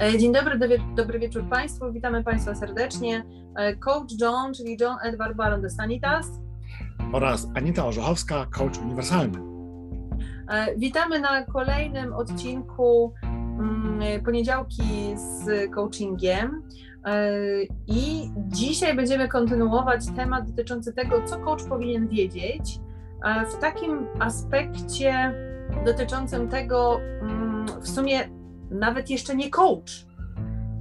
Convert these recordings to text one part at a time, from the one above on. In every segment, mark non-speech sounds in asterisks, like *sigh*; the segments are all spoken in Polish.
E, dzień dobry, dobry wieczór Państwu. Witamy Państwa serdecznie. E, coach John, czyli John Edward Baron de Sanitas. Oraz Anita Orzechowska, coach uniwersalny. E, witamy na kolejnym odcinku mm, Poniedziałki z coachingiem. I dzisiaj będziemy kontynuować temat dotyczący tego, co coach powinien wiedzieć w takim aspekcie dotyczącym tego, mm, w sumie nawet jeszcze nie coach,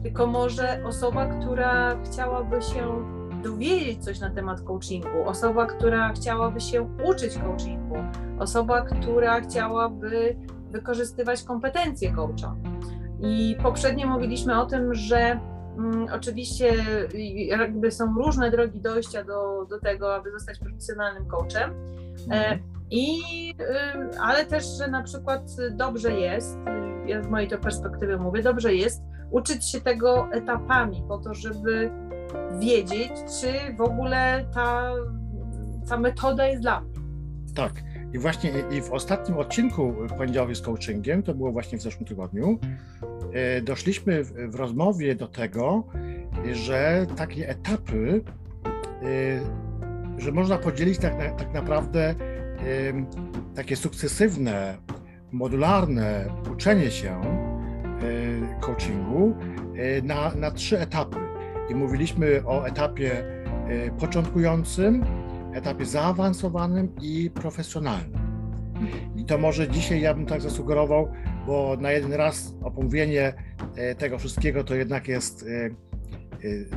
tylko może osoba, która chciałaby się dowiedzieć coś na temat coachingu, osoba, która chciałaby się uczyć coachingu, osoba, która chciałaby wykorzystywać kompetencje coacha. I poprzednio mówiliśmy o tym, że mm, oczywiście jakby są różne drogi dojścia do, do tego, aby zostać profesjonalnym coachem. E, mhm. I, y, ale też, że na przykład dobrze jest, ja z mojej to perspektywy mówię, dobrze jest uczyć się tego etapami, po to, żeby wiedzieć, czy w ogóle ta, ta metoda jest dla mnie. Tak. I właśnie i w ostatnim odcinku poniedziałek z coachingiem, to było właśnie w zeszłym tygodniu, e, doszliśmy w, rozmowie do tego, że takie etapy, e, że można podzielić tak, tak naprawdę takie sukcesywne modularne uczenie się e, coachingu e, na, na trzy etapy. I mówiliśmy o etapie e, początkującym, etapie zaawansowanym i profesjonalnym. I to może dzisiaj ja bym tak zasugerował, bo na jeden raz opomówienie tego wszystkiego to jednak jest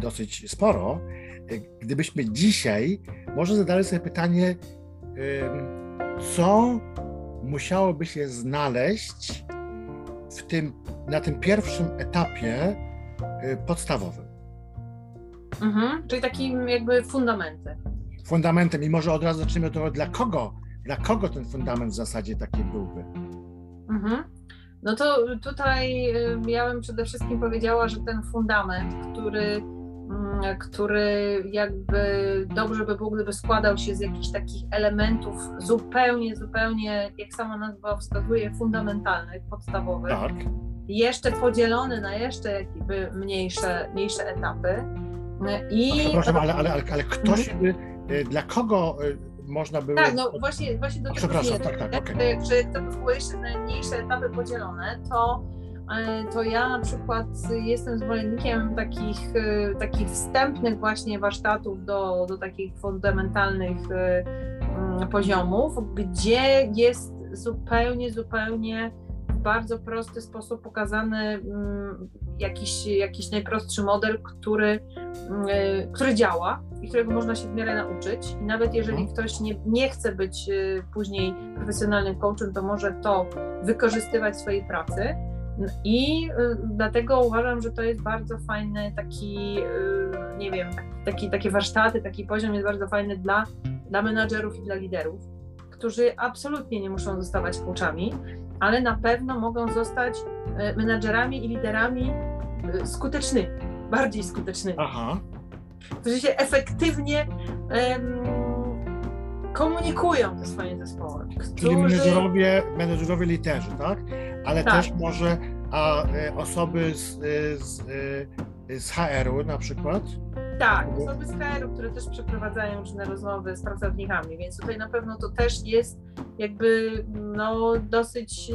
dosyć sporo. Gdybyśmy dzisiaj może zadali sobie pytanie, co musiałoby się znaleźć w tym, na tym pierwszym etapie y, podstawowym. Mhm, czyli takim jakby fundamentem. Fundamentem i może od razu zaczniemy od tego, dla kogo, dla kogo ten fundament w zasadzie taki byłby. Mhm. No to tutaj y, ja bym przede wszystkim powiedziała, że ten fundament, który który jakby dobrze by był, gdyby składał się z jakichś takich elementów zupełnie, zupełnie, jak sama nazwa wskazuje, fundamentalnych, podstawowych. Tak. Jeszcze podzielony na jeszcze jakby mniejsze, mniejsze etapy. I... Przepraszam, ale, ale, ale, ale ktoś by, y, dla kogo y, można było... Tak, no właśnie, właśnie do tego Przepraszam, tak, tak, okay. Czy to by były jeszcze mniejsze etapy podzielone, to to ja na przykład jestem zwolennikiem takich, e, takich wstępnych właśnie warsztatów do, do takich fundamentalnych e, mm, poziomów, gdzie jest zupełnie, zupełnie w bardzo prosty sposób pokazany mm, jakiś, jakiś najprostszy model, który, mm, e, który działa i którego można się w miarę nauczyć. I nawet jeżeli mhm. ktoś nie, nie chce być później profesjonalnym coachem, to może to wykorzystywać w swojej pracy. I y, dlatego uważam, że to jest bardzo fajny taki, y, nie wiem, taki, takie warsztaty, taki poziom jest bardzo fajny dla, dla menadżerów i dla liderów, którzy absolutnie nie muszą zostawać coachami, ale na pewno mogą zostać y, menadżerami i liderami skutecznymi, bardziej skutecznymi. Aha. Którzy się efektywnie komunikują te swoje zespoły. Którzy... Czyli menedżerowie, menedżerowie liderzy, tak? Ale tak. też może a, e, osoby z, e, z, e, z HR-u na przykład? Tak, osoby z HR-u, które też przeprowadzają różne rozmowy z pracownikami, więc tutaj na pewno to też jest jakby no, dosyć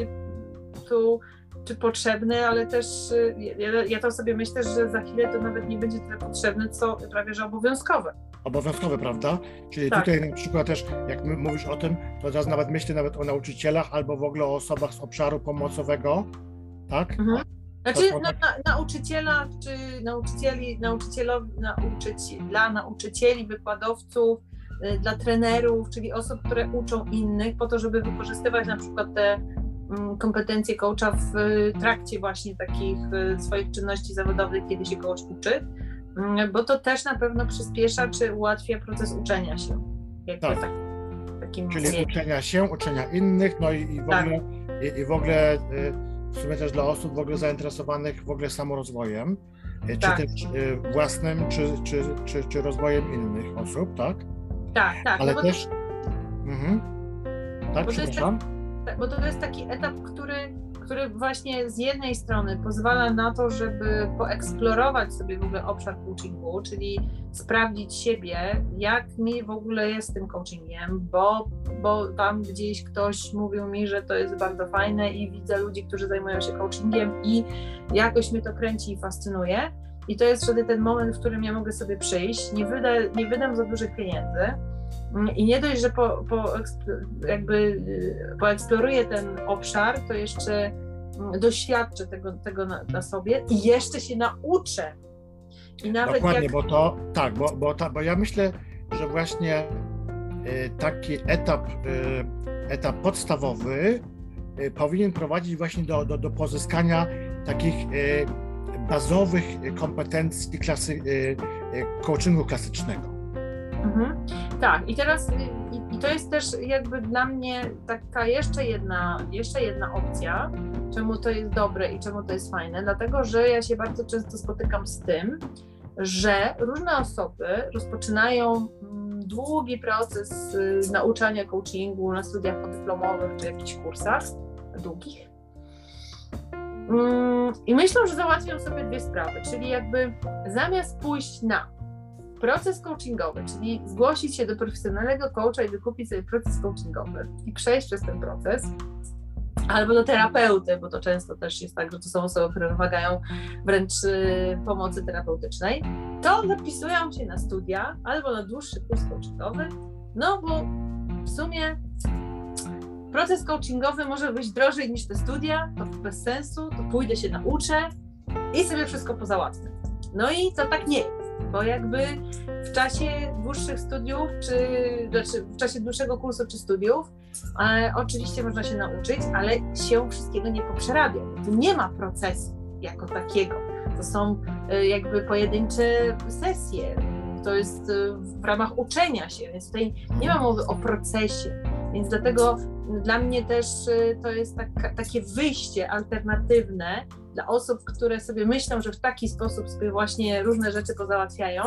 tu czy potrzebne, ale też ja, ja to sobie myślę, że za chwilę to nawet nie będzie tyle potrzebne, co prawie że obowiązkowe obowiązkowe, prawda? Czyli tak. tutaj na przykład też, jak mówisz o tym, to teraz nawet myślę nawet o nauczycielach albo w ogóle o osobach z obszaru pomocowego, tak? Mhm. Znaczy na, na, nauczyciela, czy nauczycieli, nauczycielowi, nauczyci, dla nauczycieli, wykładowców, y, dla trenerów, czyli osób, które uczą innych po to, żeby wykorzystywać na przykład te kompetencje coacha w trakcie właśnie takich y, swoich czynności zawodowych, kiedy się kogoś uczy Mm, bo to też na pewno przyspiesza czy ułatwia proces uczenia się. tak. tak takim Czyli uczenia się, uczenia innych, no i, i w tak. ogóle, i, i, w ogóle y, w sumie też dla osób w ogóle zainteresowanych w ogóle samorozwojem, y, tak. czy też y, własnym, czy, czy, czy, czy rozwojem innych osób, tak? Tak, tak. Ale no też... To... Mhm. Tak, przepraszam. Tak, bo to jest taki etap, który który właśnie z jednej strony pozwala na to, żeby poeksplorować sobie w ogóle obszar coachingu, czyli sprawdzić siebie, jak mi w ogóle jest z tym coachingiem, bo, bo tam gdzieś ktoś mówił mi, że to jest bardzo fajne i widzę ludzi, którzy zajmują się coachingiem i jakoś mnie to kręci i fascynuje. I to jest wtedy ten moment, w którym ja mogę sobie przyjść, nie, wyda, nie wydam za dużych pieniędzy, i nie dość, że po, po, jakby y, poeksploruję ten obszar, to jeszcze mm, doświadczę tego, tego na, na sobie i jeszcze się nauczę. I nawet Dokładnie, jak... bo to tak, bo, bo, ta, bo ja myślę, że właśnie y, taki etap, y, etap podstawowy powinien prowadzić właśnie do, do, do pozyskania takich bazowych kompetencji klasy, coachingu klasycznego. Mhm. Tak, i teraz i, i, to jest też jakby dla mnie taka jeszcze jedna, jeszcze jedna opcja, czemu to jest dobre i czemu to jest fajne, dlatego że ja się bardzo często spotykam z tym, że różne osoby rozpoczynają mm, długi proces y, nauczania coachingu na studiach podyplomowych czy jakichś kursach długich. Mm, I myślą, że załatwią sobie dwie sprawy, czyli jakby zamiast pójść na proces coachingowy, czyli zgłosić się do profesjonalnego coacha i wykupić sobie proces coachingowy i przejść przez ten proces, albo do terapeuty, bo to często też jest tak, że to są osoby, które wymagają wręcz y, pomocy terapeutycznej, to zapisują się na studia albo na dłuższy kurs coachingowy, no bo w sumie proces coachingowy może być drożej niż te studia, to bez sensu, to pójdę się nauczę i sobie wszystko pozałatwię. No i to tak nie. jest bo jakby w czasie dłuższych studiów, czy znaczy w czasie dłuższego kursu czy studiów, e, oczywiście można się nauczyć, ale się wszystkiego nie poprzerabia. Tu nie ma procesu jako takiego. To są e, jakby pojedyncze sesje. To jest e, w ramach uczenia się, więc tutaj nie ma mowy o procesie. Więc dlatego dla mnie też to jest tak, takie wyjście alternatywne dla osób, które sobie myślą, że w taki sposób sobie właśnie różne rzeczy pozałatwiają,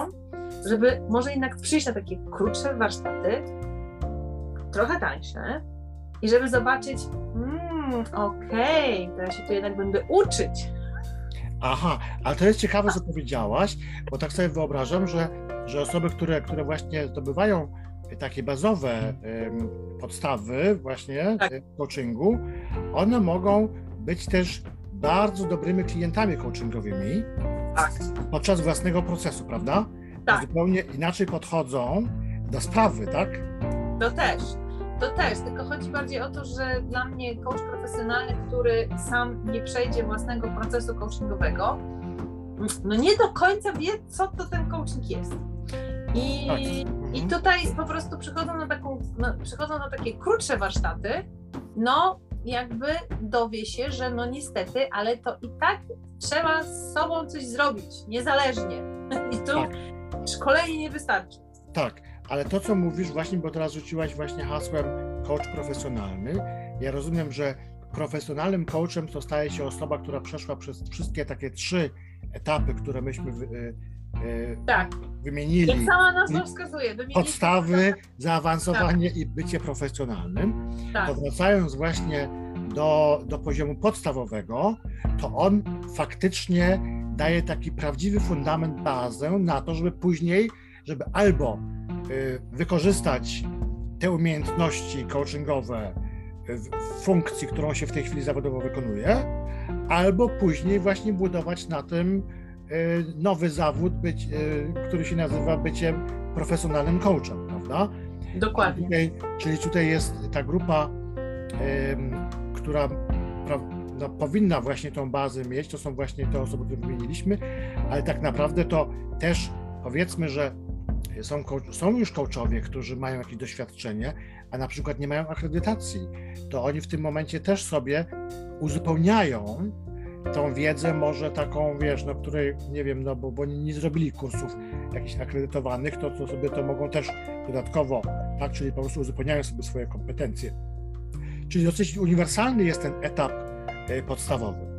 żeby może jednak przyjść na takie krótsze warsztaty, trochę tańsze i żeby zobaczyć, mm, okej, okay, to ja się tu jednak będę uczyć. Aha, ale to jest ciekawe, co powiedziałaś, bo tak sobie wyobrażam, że, że osoby, które, które właśnie zdobywają takie bazowe podstawy właśnie tak. coachingu, one mogą być też bardzo dobrymi klientami coachingowymi tak. podczas własnego procesu, prawda? Tak. Zupełnie inaczej podchodzą do sprawy, tak? To też. To też, tylko chodzi bardziej o to, że dla mnie coach profesjonalny, który sam nie przejdzie własnego procesu coachingowego, no nie do końca wie, co to ten coaching jest. I, tak. mhm. i tutaj po prostu przychodzą na, taką, na, przychodzą na takie krótsze warsztaty, no jakby dowie się, że no niestety, ale to i tak trzeba z sobą coś zrobić, niezależnie. *laughs* I tu tak. szkolenie nie wystarczy. Tak, ale to, co mówisz właśnie, bo teraz rzuciłaś właśnie hasłem coach profesjonalny. Ja rozumiem, że profesjonalnym coachem to staje się osoba, która przeszła przez wszystkie takie trzy etapy, które myśmy e, tak. wymienili. Jak sama nazwa wskazuje. Podstawy, zaawansowanie tak. i bycie profesjonalnym. Tak. To wracając właśnie do, do poziomu podstawowego, to on faktycznie daje taki prawdziwy fundament, bazę na to, żeby później, żeby albo y, wykorzystać te umiejętności coachingowe w funkcji, którą się w tej chwili zawodowo wykonuje, albo później właśnie budować na tym nowy zawód, być, y, który się nazywa byciem profesjonalnym coachem, prawda? Dokładnie. Tutaj, czyli tutaj jest ta grupa która no, powinna właśnie tą bazę mieć, to są właśnie te osoby, które wymieniliśmy, ale tak naprawdę to też powiedzmy, że są, są już coachowie, którzy mają jakieś doświadczenie, a na przykład nie mają akredytacji, to oni w tym momencie też sobie uzupełniają tą wiedzę może taką, wiesz, no której, nie wiem, no bo, bo nie zrobili kursów jakichś akredytowanych, to, to sobie to mogą też dodatkowo, tak, czyli po prostu uzupełniają sobie swoje kompetencje. Czyli dosyć uniwersalny jest ten etap e, podstawowy.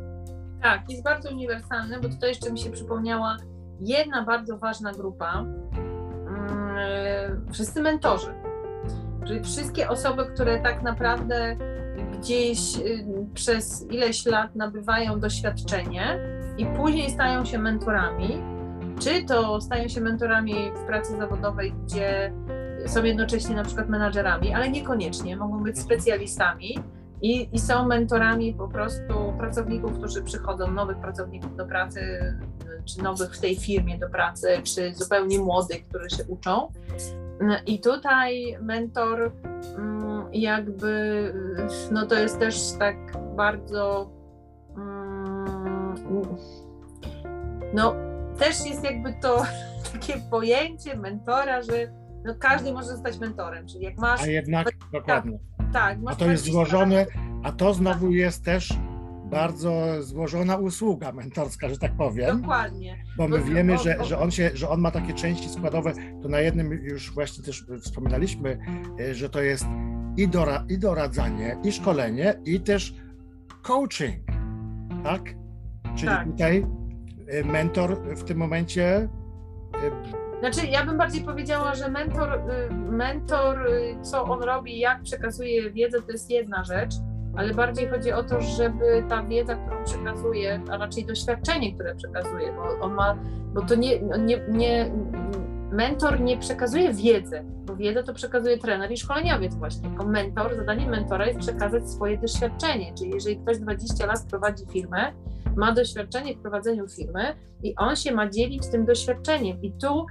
Tak, jest bardzo uniwersalny, bo tutaj jeszcze mi się przypomniała jedna bardzo ważna grupa. Mm, wszyscy mentorzy. Czyli wszystkie osoby, które tak naprawdę gdzieś y, przez ileś lat nabywają doświadczenie i później stają się mentorami, czy to stają się mentorami w pracy zawodowej, gdzie są jednocześnie na przykład menadżerami, ale niekoniecznie, mogą być specjalistami i, i są mentorami po prostu pracowników, którzy przychodzą, nowych pracowników do pracy, czy nowych w tej firmie do pracy, czy zupełnie młodych, którzy się uczą. I tutaj mentor mm, jakby, no to jest też tak bardzo, mm, no też jest jakby to *laughs* takie pojęcie mentora, że no każdy może zostać mentorem, czyli jak masz... A jednak, dokładnie. Tak, a to jest złożone, a to znowu jest też bardzo złożona usługa mentorska, że tak powiem. Dokładnie. Bo my wiemy, że, że, on się, że on ma takie części składowe, to na jednym już właśnie też wspominaliśmy, e, że to jest i, dora, i doradzanie, i szkolenie, i też coaching, tak? Czyli tak. tutaj e, mentor w tym momencie e, znaczy, ja bym bardziej powiedziała, że mentor, mentor, co on robi, jak przekazuje wiedzę, to jest jedna rzecz, ale bardziej chodzi o to, żeby ta wiedza, którą przekazuje, a raczej doświadczenie, które przekazuje, bo on ma, bo to nie, nie, nie mentor nie przekazuje wiedzy, bo wiedzę to przekazuje trener i szkoleniowiec właśnie. Jako mentor, zadaniem mentora jest przekazać swoje doświadczenie, czyli jeżeli ktoś 20 lat prowadzi firmę, ma doświadczenie w prowadzeniu firmy i on się ma dzielić tym doświadczeniem i tu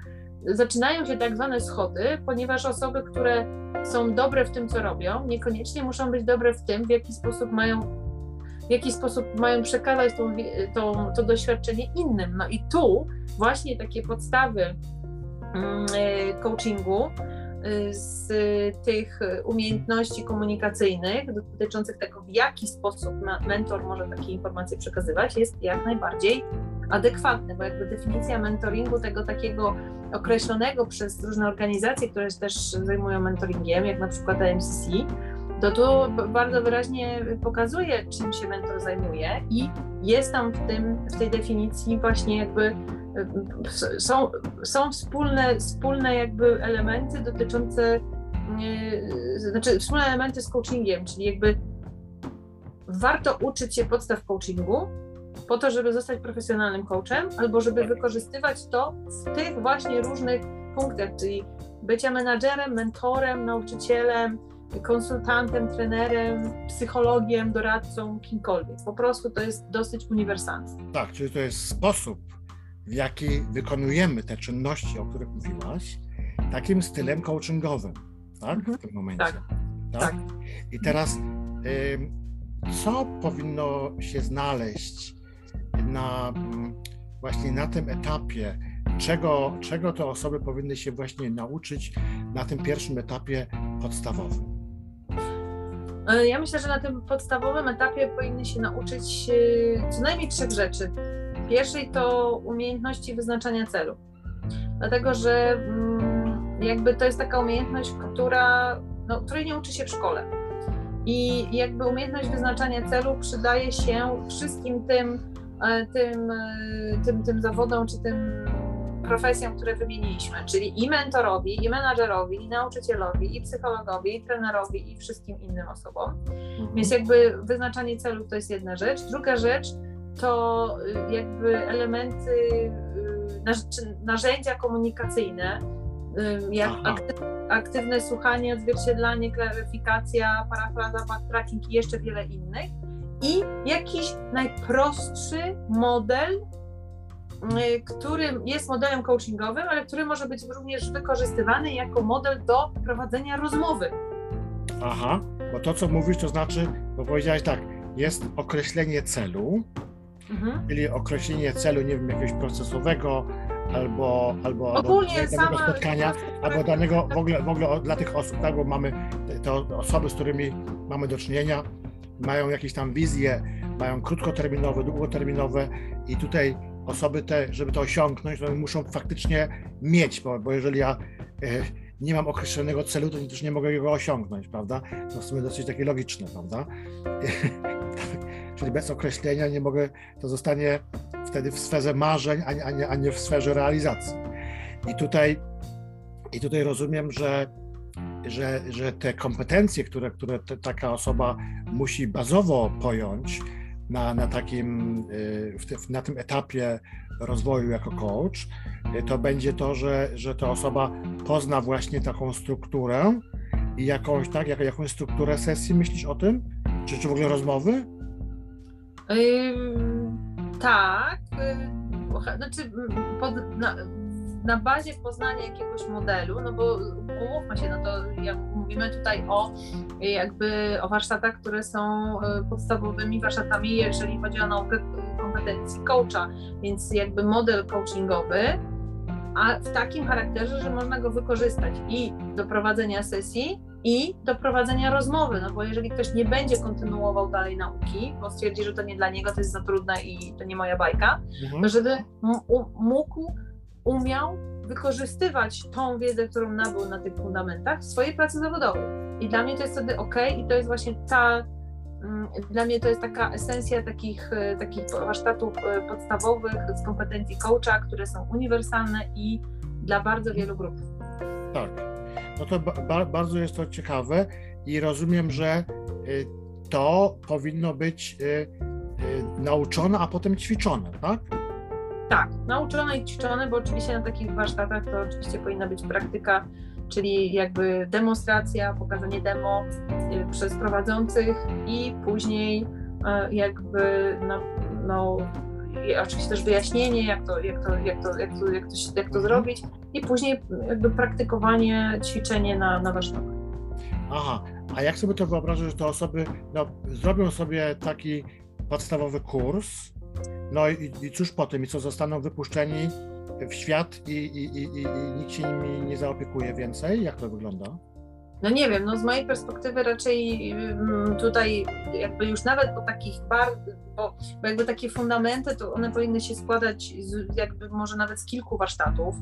zaczynają się tak zwane schody, ponieważ osoby, które są dobre w tym, co robią, niekoniecznie muszą być dobre w tym, w jaki sposób mają w jaki sposób mają przekazać tą, tą, to doświadczenie innym. No i tu właśnie takie podstawy coachingu y, z tych umiejętności komunikacyjnych dotyczących tego, w jaki sposób mentor może takie informacje przekazywać, jest jak najbardziej adekwatny, bo jakby definicja mentoringu, tego takiego określonego przez różne organizacje, które też zajmują mentoringiem, jak na przykład AMCC, to tu bardzo wyraźnie pokazuje, czym się mentor zajmuje i jest tam w, tym, w tej definicji właśnie jakby są, są wspólne, wspólne jakby elementy dotyczące, znaczy wspólne elementy z coachingiem, czyli jakby warto uczyć się podstaw coachingu, po to, żeby zostać profesjonalnym coachem, albo żeby wykorzystywać to w tych właśnie różnych punktach, czyli bycia menadżerem, mentorem, nauczycielem, konsultantem, trenerem, psychologiem, doradcą, kimkolwiek. Po prostu to jest dosyć uniwersalne. Tak, czyli to jest sposób, w jaki wykonujemy te czynności, o których mówiłaś, takim stylem coachingowym, tak? W tym momencie. Tak. tak? tak. I teraz, co powinno się znaleźć na mm, właśnie na tym etapie, czego, czego te osoby powinny się właśnie nauczyć na tym pierwszym etapie podstawowym? E, ja myślę, że na tym podstawowym etapie powinny się nauczyć e, co najmniej trzech rzeczy. Pierwszej to umiejętności wyznaczania celu. Dlatego, że mm, jakby to jest taka umiejętność, która, no, której nie uczy się w szkole. I jakby umiejętność wyznaczania celu przydaje się wszystkim tym E, tym, e, tym, tym zawodom czy tym profesjom, które wymieniliśmy, czyli i mentorowi, i menadżerowi, i nauczycielowi, i psychologowi, i trenerowi, i wszystkim innym osobom. Mhm. Więc jakby wyznaczanie celów to jest jedna rzecz. Druga rzecz to y, jakby elementy, y, narzędzia komunikacyjne, y, jak aktywne słuchanie, odzwierciedlanie, klaryfikacja, parafraza, backtracking i jeszcze wiele innych i jakiś najprostszy model, który jest modelem coachingowym, ale który może być również wykorzystywany jako model do prowadzenia rozmowy. Aha, bo to co mówisz, to znaczy, bo powiedziałeś tak, jest określenie celu, mhm. czyli określenie celu, nie wiem, jakiegoś procesowego, albo, albo, Ogólnie danego spotkania, albo danego w ogóle, w ogóle dla tych osób, tak, bo mamy te osoby, z którymi mamy do czynienia, mają jakieś tam wizje, mają krótkoterminowe, długoterminowe i tutaj osoby te, żeby to osiągnąć, to muszą faktycznie mieć, bo, bo jeżeli ja e, nie mam określonego celu, to też nie mogę go osiągnąć, prawda? To w sumie dosyć takie logiczne, prawda? *laughs* Czyli bez określenia nie mogę, to zostanie wtedy w sferze marzeń, a nie, a nie w sferze realizacji. I tutaj, i tutaj rozumiem, że że, że te kompetencje, które, które te, taka osoba musi bazowo pojąć na, na takim, y, na tym etapie rozwoju jako coach, y, to będzie to, że, że ta osoba pozna właśnie taką strukturę i jakąś, tak, jak, jakąś strukturę sesji, myślisz o tym? Czy, czy w ogóle rozmowy? Tak. Yy, znaczy, pod, na, na bazie poznania jakiegoś modelu, no bo umówmy się, no to jak mówimy tutaj o jakby o warsztatach, które są e, podstawowymi warsztatami, jeżeli chodzi o naukę kompetencji coacha, więc jakby model coachingowy, a w takim charakterze, że można go wykorzystać i do prowadzenia sesji, i do prowadzenia rozmowy, no bo jeżeli ktoś nie będzie kontynuował dalej nauki, bo stwierdzi, że to nie dla niego, to jest za trudne i to nie moja bajka, mhm. to żeby mógł umiał wykorzystywać tą wiedzę, którą nabył na tych fundamentach w swojej pracy zawodowej. I dla mnie to jest wtedy ok, i to jest właśnie ta, mm, dla mnie to jest taka esencja takich, e, takich warsztatów e, podstawowych z kompetencji coacha, które są uniwersalne i dla bardzo wielu grup. Tak, no to ba bardzo jest to ciekawe i rozumiem, że e, to powinno być nauczone, a potem ćwiczone, tak? Tak, nauczone i ćwiczone, bo oczywiście na takich warsztatach to oczywiście powinna być praktyka, czyli jakby demonstracja, pokazanie demo y, przez prowadzących i później y, jakby no, no oczywiście też wyjaśnienie, jak to, jak to, jak to, jak to, jak to, jak to mhm. zrobić i później jakby praktykowanie, ćwiczenie na, na warsztatach. Aha, a jak sobie to wyobrażasz, że te osoby no, zrobią sobie taki podstawowy kurs, no i, i cóż po tym, i co zostaną wypuszczeni w świat i, i, i, i nikt się nimi nie zaopiekuje więcej? Jak to wygląda? No nie wiem, no z mojej perspektywy raczej mm, tutaj jakby już nawet po takich bardzo, bo, bo jakby takie fundamenty, to one powinny się składać z, jakby może nawet z kilku warsztatów,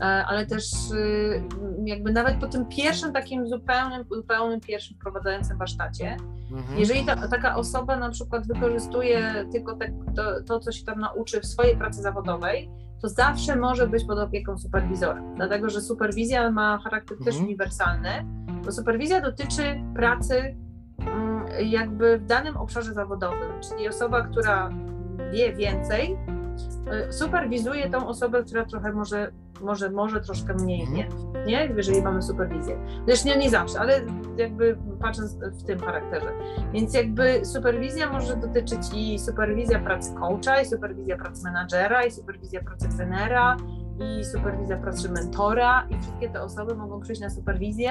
e, ale też y, jakby nawet po tym pierwszym takim zupełnym, zupełnym pierwszym wprowadzającym warsztacie, mhm. jeżeli ta, taka osoba na przykład wykorzystuje tylko te, to, to, co się tam nauczy w swojej pracy zawodowej, to zawsze może być pod opieką superwizora, dlatego że superwizja ma charakter mhm. też uniwersalny, bo superwizja dotyczy pracy mm, jakby w danym obszarze zawodowym, czyli osoba, która wie więcej, superwizuje tą osobę, która trochę może, może, może troszkę mniej mhm. nie? Jeżeli mamy superwizję. Zresztą nie, nie zawsze, ale jakby patrząc w tym charakterze. Więc jakby superwizja może dotyczyć i superwizja pracy coacha, i superwizja pracy menadżera, i superwizja pracy trenera, i superwizja pracy mentora i wszystkie te osoby mogą przyjść na superwizję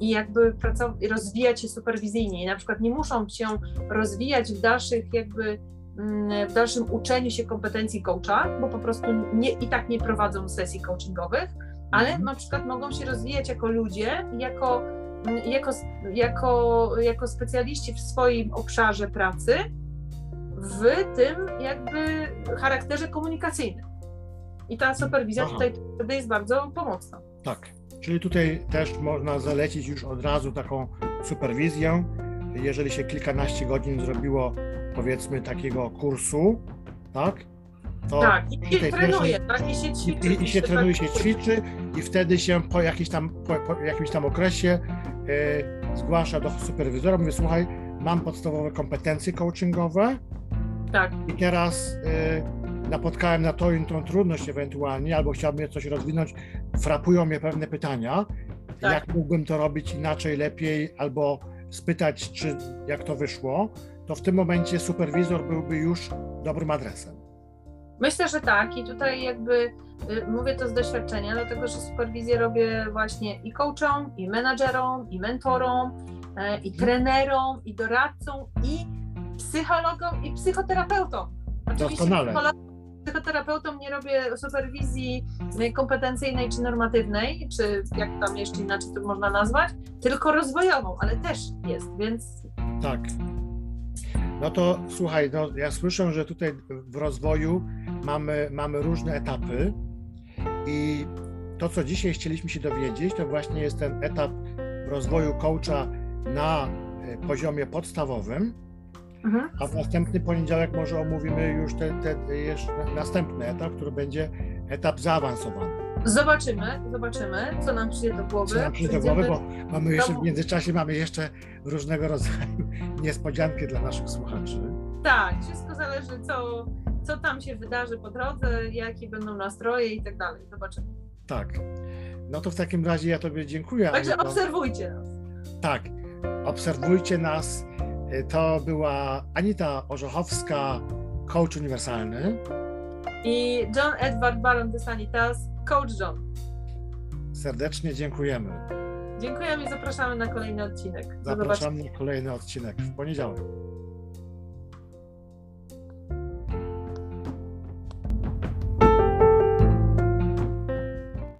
i jakby pracować, rozwijać się superwizyjnie i na przykład nie muszą się rozwijać w dalszych jakby w dalszym uczeniu się kompetencji coacha, bo po prostu nie, i tak nie prowadzą sesji coachingowych, ale mhm. na przykład mogą się rozwijać jako ludzie, jako, mm, jako, jako, jako specjaliści w swoim obszarze pracy, w tym jakby charakterze komunikacyjnym. I ta superwizja Aha. tutaj wtedy jest bardzo pomocna. Tak, czyli tutaj też można zalecić już od razu taką superwizję. Jeżeli się kilkanaście godzin zrobiło, powiedzmy, takiego kursu, tak? To tak, i się trenuje, tak? I się ćwiczy. I, i się trenuje, się ćwiczy i wtedy się po, jakiś tam, po, po jakimś tam okresie e, zgłasza do superwizora, mówi, słuchaj, mam podstawowe kompetencje coachingowe tak. i teraz e, napotkałem na to i tą trudność ewentualnie, albo chciałbym coś rozwinąć, frapują mnie pewne pytania, tak. jak mógłbym to robić inaczej, lepiej, albo spytać, czy jak to wyszło, to w tym momencie superwizor byłby już dobrym adresem. Myślę, że tak i tutaj jakby y, mówię to z doświadczenia, dlatego że superwizję robię właśnie i coachom, i menadżerom, i mentorom, e, i mhm. trenerom, i doradcom, i psychologom, i psychoterapeutom. Oczywiście Doskonale psychoterapeutą nie robię superwizji kompetencyjnej czy normatywnej, czy jak tam jeszcze inaczej to można nazwać, tylko rozwojową, ale też jest, więc. Tak. No to słuchaj, no ja słyszę, że tutaj w rozwoju mamy, mamy różne etapy i to, co dzisiaj chcieliśmy się dowiedzieć, to właśnie jest ten etap rozwoju coacha na e, poziomie podstawowym, Mhm. A w następny poniedziałek może omówimy już ten, ten następny etap, który będzie etap zaawansowany. Zobaczymy, zobaczymy, co nam przyjdzie do głowy. Co nam przyjdzie do głowy, bo mamy jeszcze w międzyczasie mamy jeszcze różnego rodzaju *laughs* niespodzianki dla naszych słuchaczy. Tak, wszystko zależy, co, co tam się wydarzy po drodze, jakie będą nastroje i tak dalej. Zobaczymy. Tak. No to w takim razie ja Tobie dziękuję. Także Anito. obserwujcie nas. Tak, obserwujcie nas. To była Anita Orzechowska, coach uniwersalny. I John Edward Baron de Sanitas, coach John. Serdecznie dziękujemy. Dziękujemy i zapraszamy na kolejny odcinek. Zapraszamy na kolejny odcinek w poniedziałek.